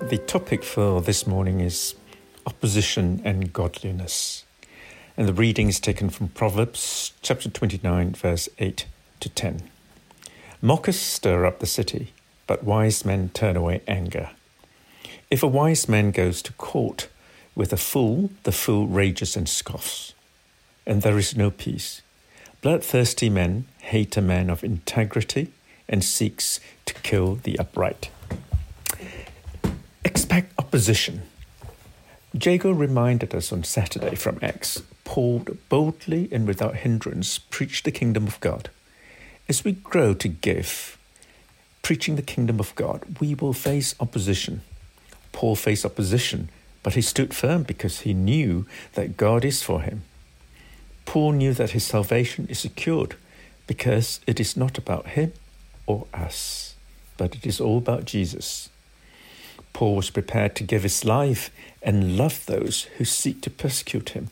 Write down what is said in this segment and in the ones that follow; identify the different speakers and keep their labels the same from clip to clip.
Speaker 1: The topic for this morning is opposition and godliness. And the reading is taken from Proverbs chapter 29, verse 8 to 10. Mockers stir up the city, but wise men turn away anger. If a wise man goes to court with a fool, the fool rages and scoffs, and there is no peace. Bloodthirsty men hate a man of integrity and seeks to kill the upright expect opposition. Jago reminded us on Saturday from Acts Paul boldly and without hindrance preached the kingdom of God. As we grow to give, preaching the kingdom of God, we will face opposition. Paul faced opposition, but he stood firm because he knew that God is for him. Paul knew that his salvation is secured because it is not about him or us, but it is all about Jesus. Paul was prepared to give his life and love those who seek to persecute him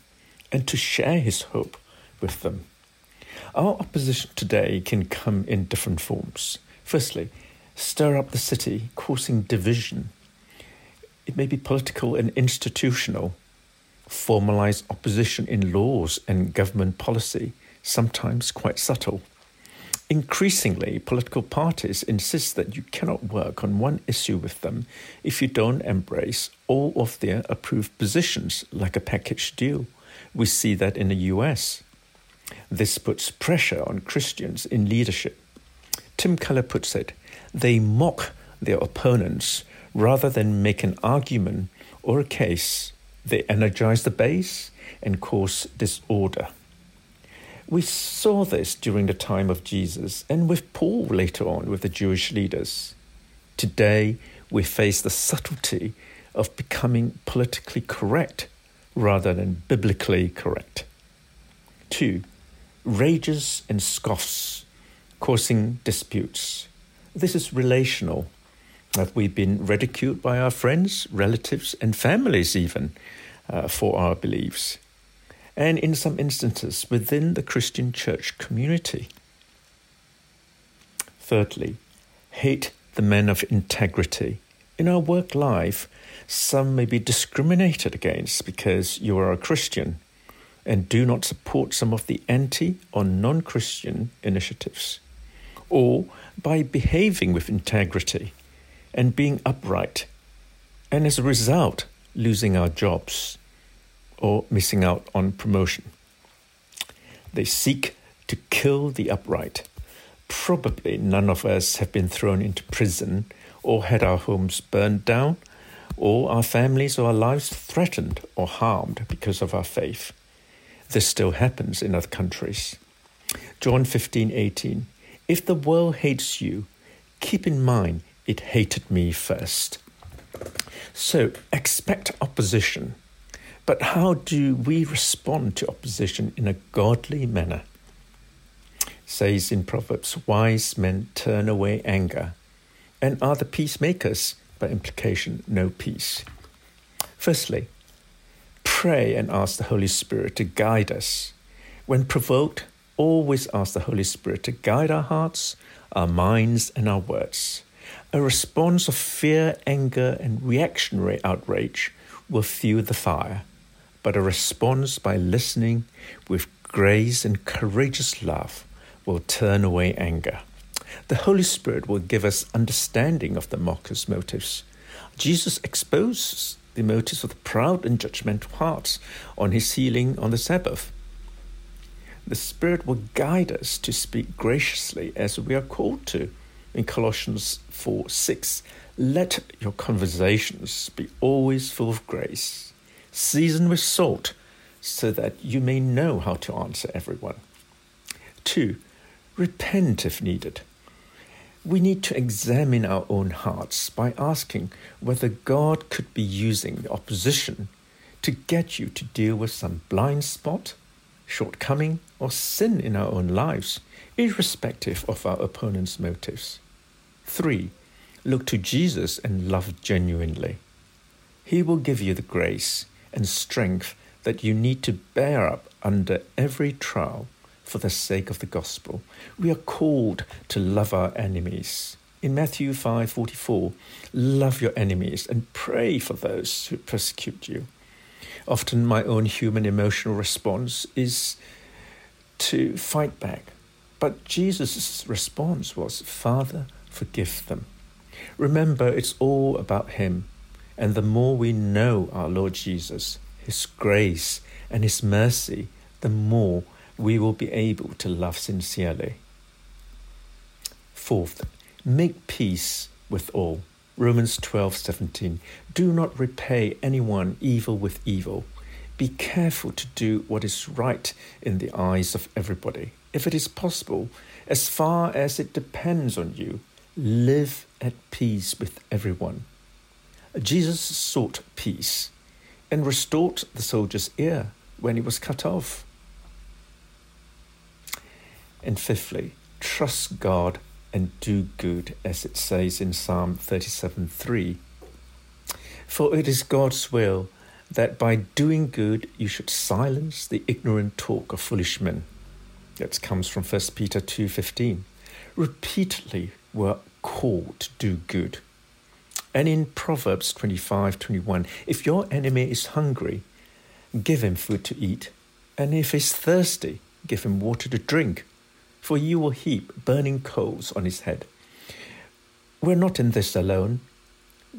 Speaker 1: and to share his hope with them. Our opposition today can come in different forms. Firstly, stir up the city, causing division. It may be political and institutional, formalize opposition in laws and government policy, sometimes quite subtle. Increasingly, political parties insist that you cannot work on one issue with them if you don't embrace all of their approved positions, like a package deal. We see that in the US. This puts pressure on Christians in leadership. Tim Keller puts it they mock their opponents rather than make an argument or a case. They energize the base and cause disorder. We saw this during the time of Jesus and with Paul later on with the Jewish leaders. Today, we face the subtlety of becoming politically correct rather than biblically correct. Two, rages and scoffs, causing disputes. This is relational. Have we been ridiculed by our friends, relatives, and families even uh, for our beliefs? And in some instances within the Christian church community. Thirdly, hate the men of integrity. In our work life, some may be discriminated against because you are a Christian and do not support some of the anti or non Christian initiatives, or by behaving with integrity and being upright, and as a result, losing our jobs or missing out on promotion. They seek to kill the upright. Probably none of us have been thrown into prison or had our homes burned down or our families or our lives threatened or harmed because of our faith. This still happens in other countries. John 15:18 If the world hates you, keep in mind it hated me first. So expect opposition but how do we respond to opposition in a godly manner? It says in Proverbs, wise men turn away anger and are the peacemakers, by implication, no peace. Firstly, pray and ask the Holy Spirit to guide us. When provoked, always ask the Holy Spirit to guide our hearts, our minds, and our words. A response of fear, anger, and reactionary outrage will fuel the fire but a response by listening with grace and courageous love will turn away anger. The Holy Spirit will give us understanding of the mocker's motives. Jesus exposes the motives of the proud and judgmental hearts on his healing on the Sabbath. The Spirit will guide us to speak graciously as we are called to. In Colossians 4 6, let your conversations be always full of grace season with salt, so that you may know how to answer everyone. Two, repent if needed. we need to examine our own hearts by asking whether God could be using the opposition to get you to deal with some blind spot, shortcoming, or sin in our own lives, irrespective of our opponent's motives. 3. Look to Jesus and love genuinely. He will give you the grace and strength that you need to bear up under every trial for the sake of the gospel. We are called to love our enemies. In Matthew 5:44, love your enemies and pray for those who persecute you. Often my own human emotional response is to fight back. But Jesus' response was, Father, forgive them. Remember, it's all about Him. And the more we know our Lord Jesus, His grace, and His mercy, the more we will be able to love sincerely. Fourth, make peace with all. Romans 12:17 Do not repay anyone evil with evil. Be careful to do what is right in the eyes of everybody. If it is possible, as far as it depends on you, live at peace with everyone. Jesus sought peace and restored the soldier's ear when he was cut off. And fifthly, trust God and do good, as it says in Psalm 37 3. For it is God's will that by doing good you should silence the ignorant talk of foolish men. That comes from 1 Peter 2:15. Repeatedly we're called to do good. And in Proverbs 25:21, if your enemy is hungry, give him food to eat, and if he's thirsty, give him water to drink for you will heap burning coals on his head. We're not in this alone.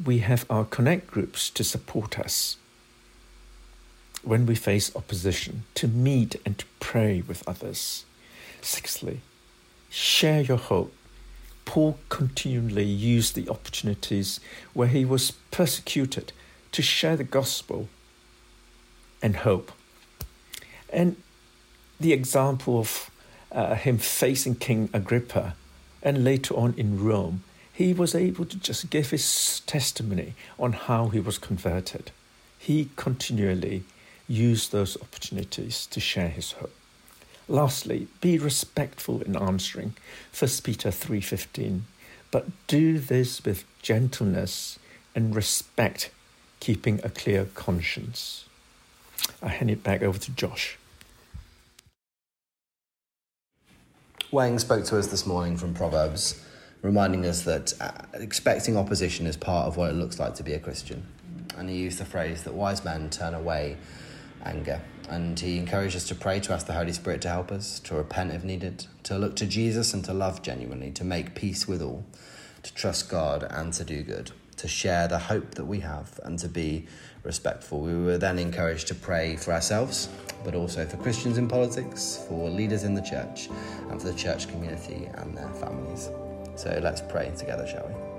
Speaker 1: We have our connect groups to support us when we face opposition, to meet and to pray with others. Sixthly, share your hope. Paul continually used the opportunities where he was persecuted to share the gospel and hope. And the example of uh, him facing King Agrippa and later on in Rome, he was able to just give his testimony on how he was converted. He continually used those opportunities to share his hope. Lastly, be respectful in answering 1 Peter 3:15, but do this with gentleness and respect, keeping a clear conscience. I hand it back over to Josh.
Speaker 2: Wang spoke to us this morning from Proverbs, reminding us that uh, expecting opposition is part of what it looks like to be a Christian. And he used the phrase that wise men turn away anger. And he encouraged us to pray, to ask the Holy Spirit to help us, to repent if needed, to look to Jesus and to love genuinely, to make peace with all, to trust God and to do good, to share the hope that we have and to be respectful. We were then encouraged to pray for ourselves but also for Christians in politics, for leaders in the church, and for the church community and their families. So let's pray together, shall we?